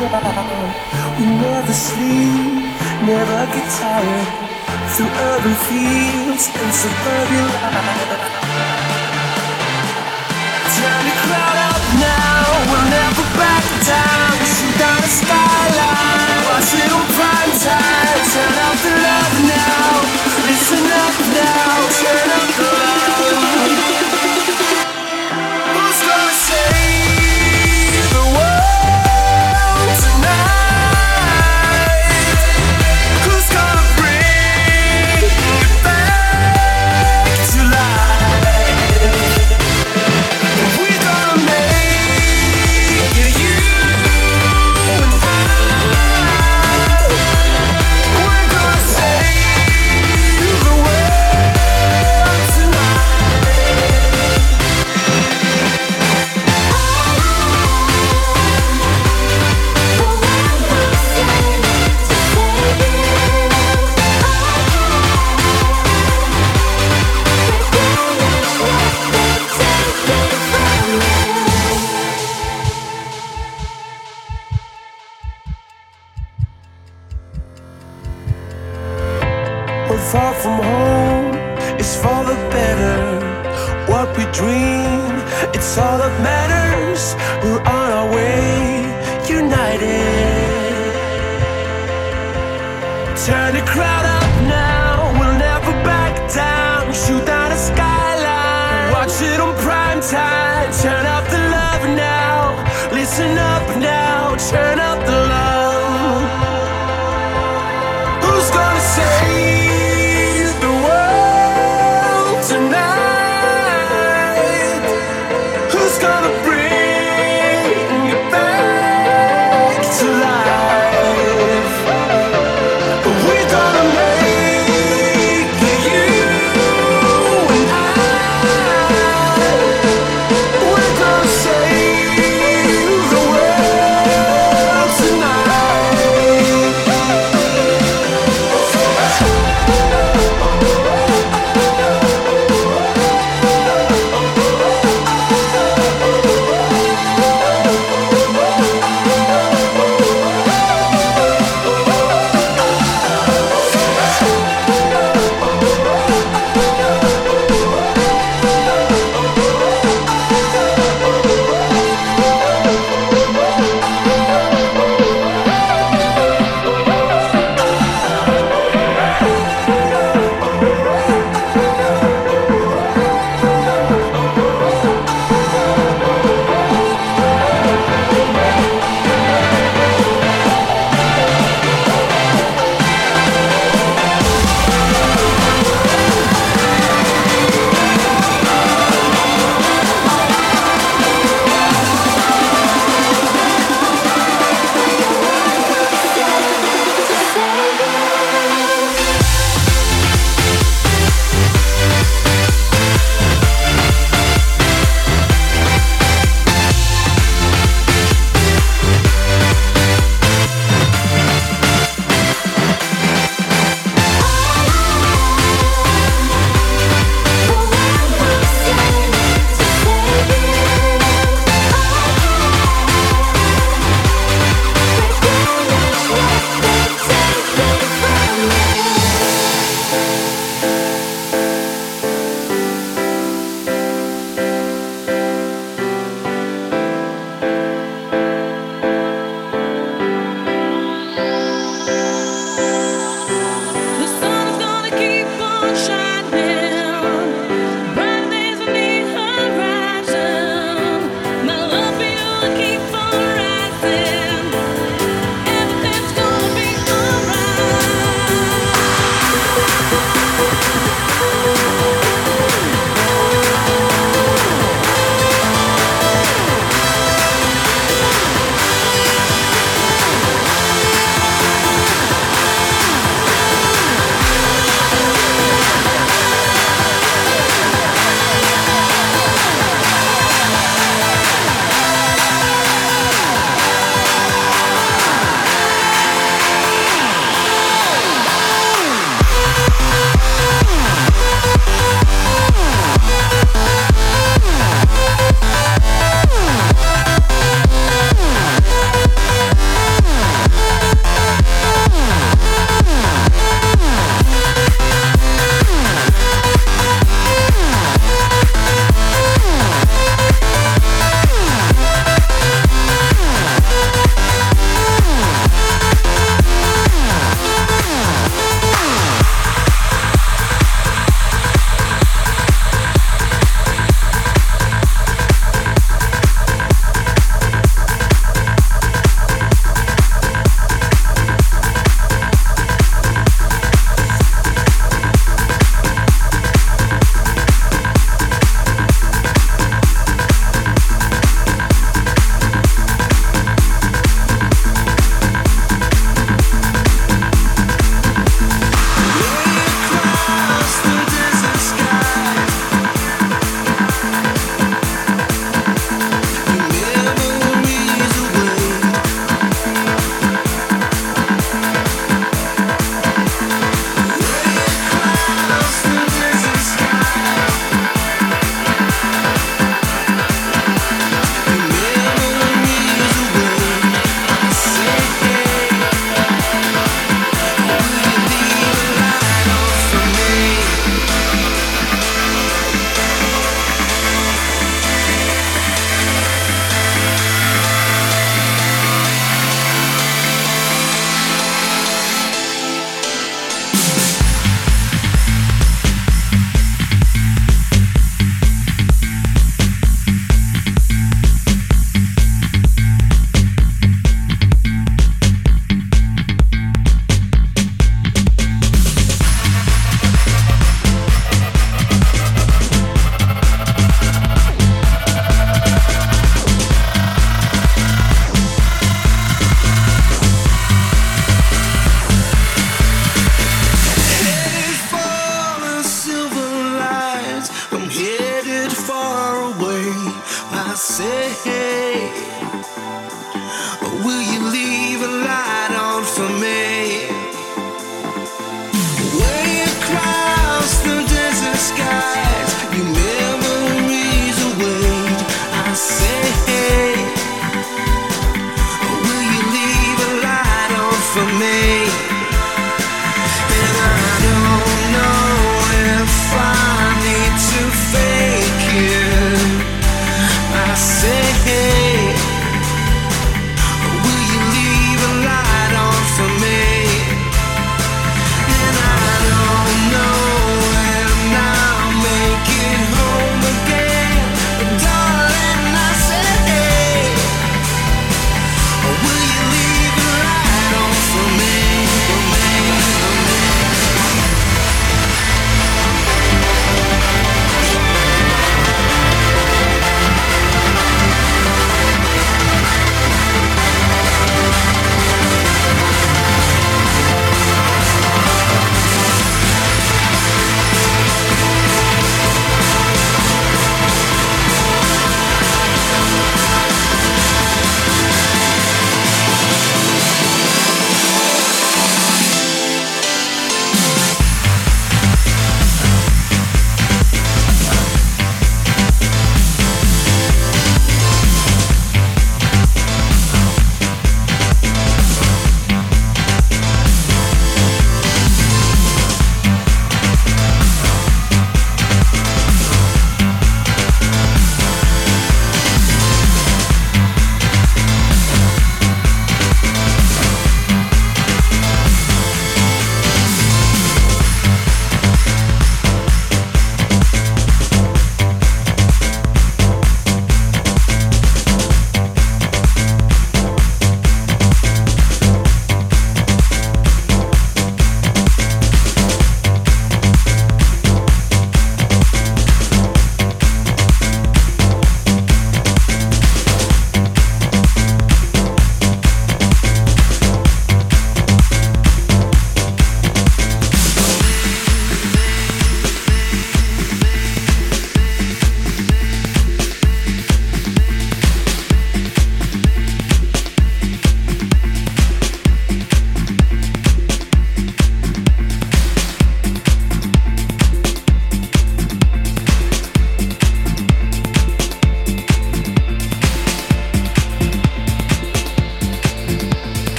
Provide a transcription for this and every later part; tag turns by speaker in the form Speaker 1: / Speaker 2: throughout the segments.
Speaker 1: We never sleep, never get tired. Through urban fields and suburban life. Time to crowd up now, we'll never back down. Shoot down the skyline, watch it on prime time. Turn out the light for me.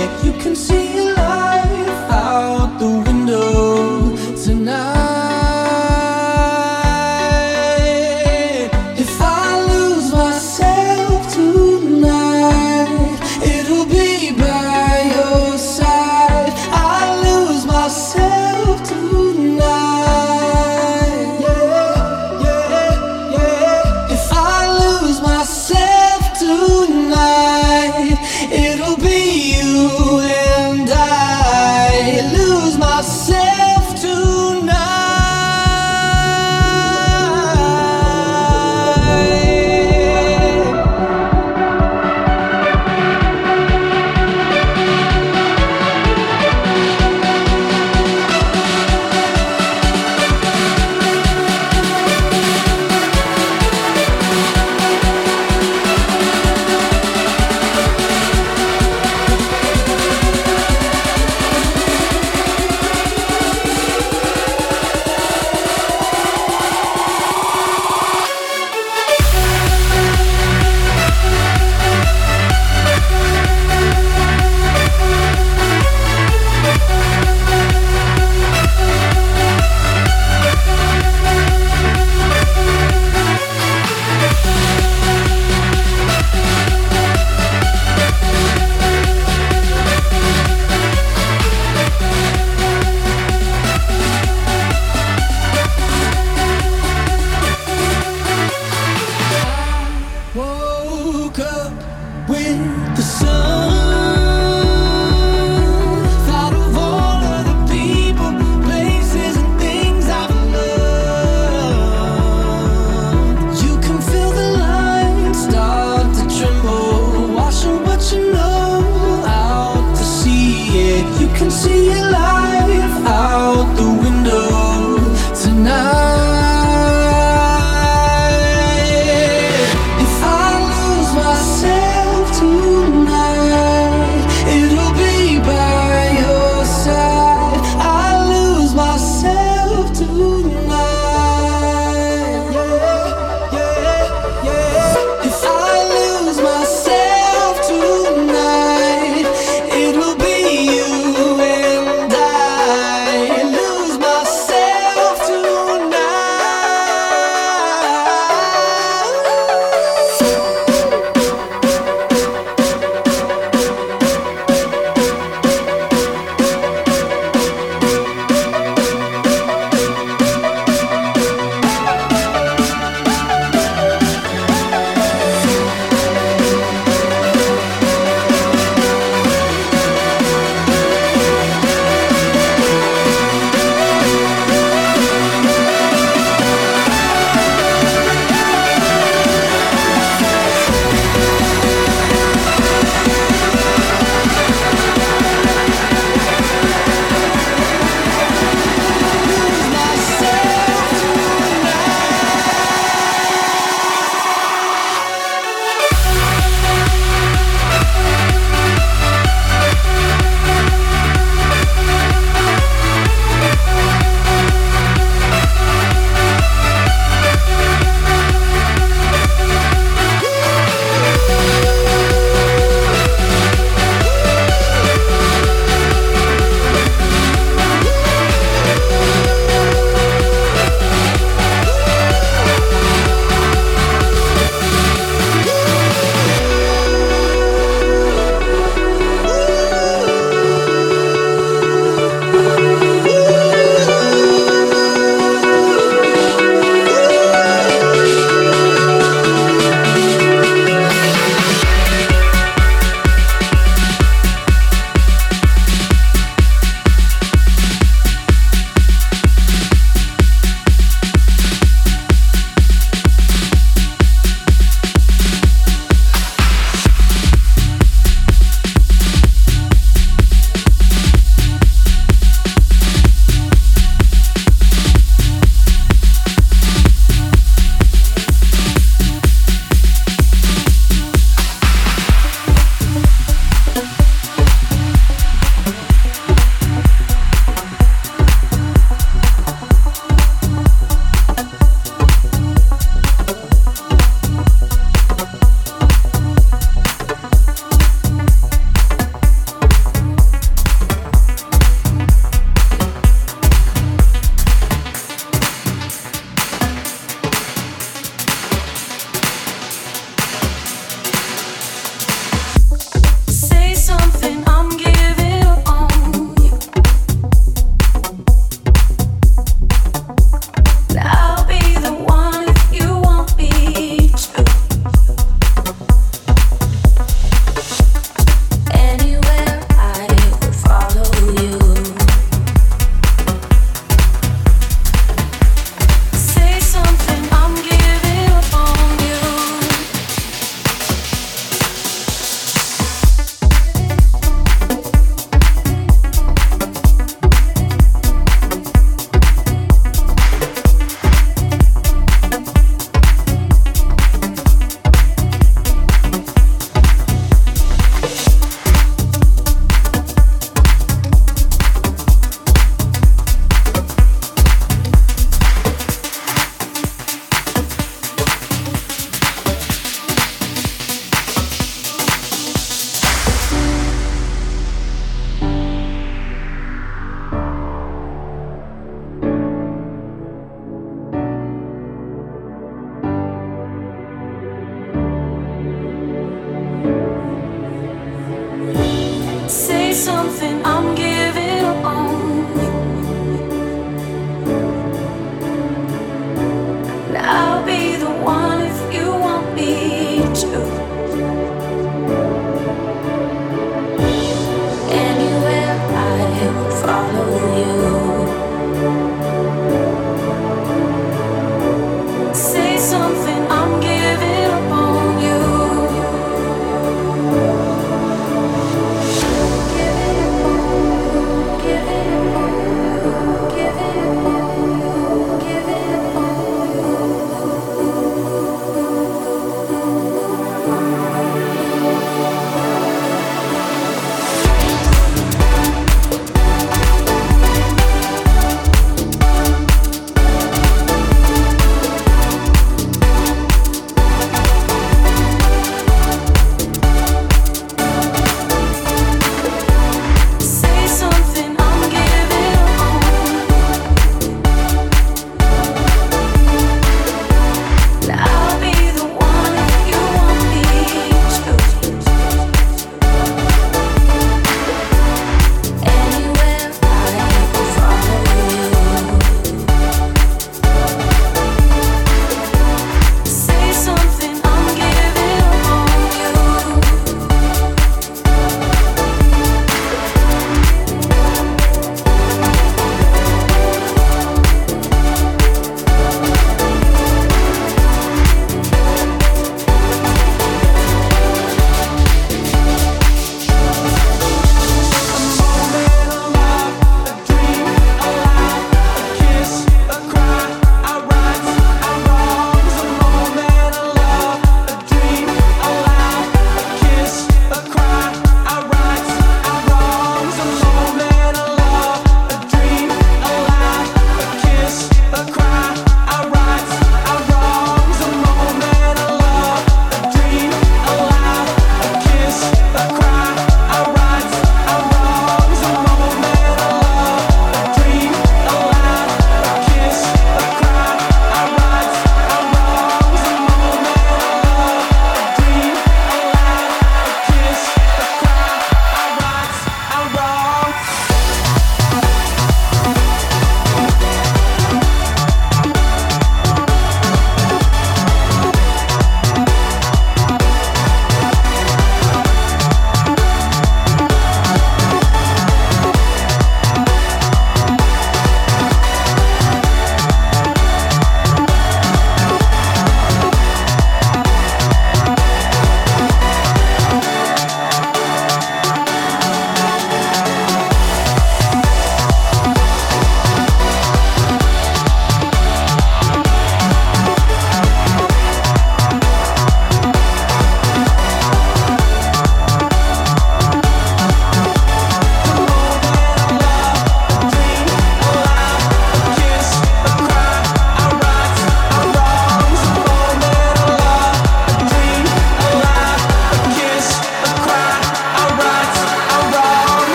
Speaker 2: it,
Speaker 1: you can see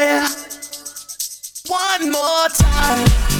Speaker 1: yeah. One more
Speaker 3: time.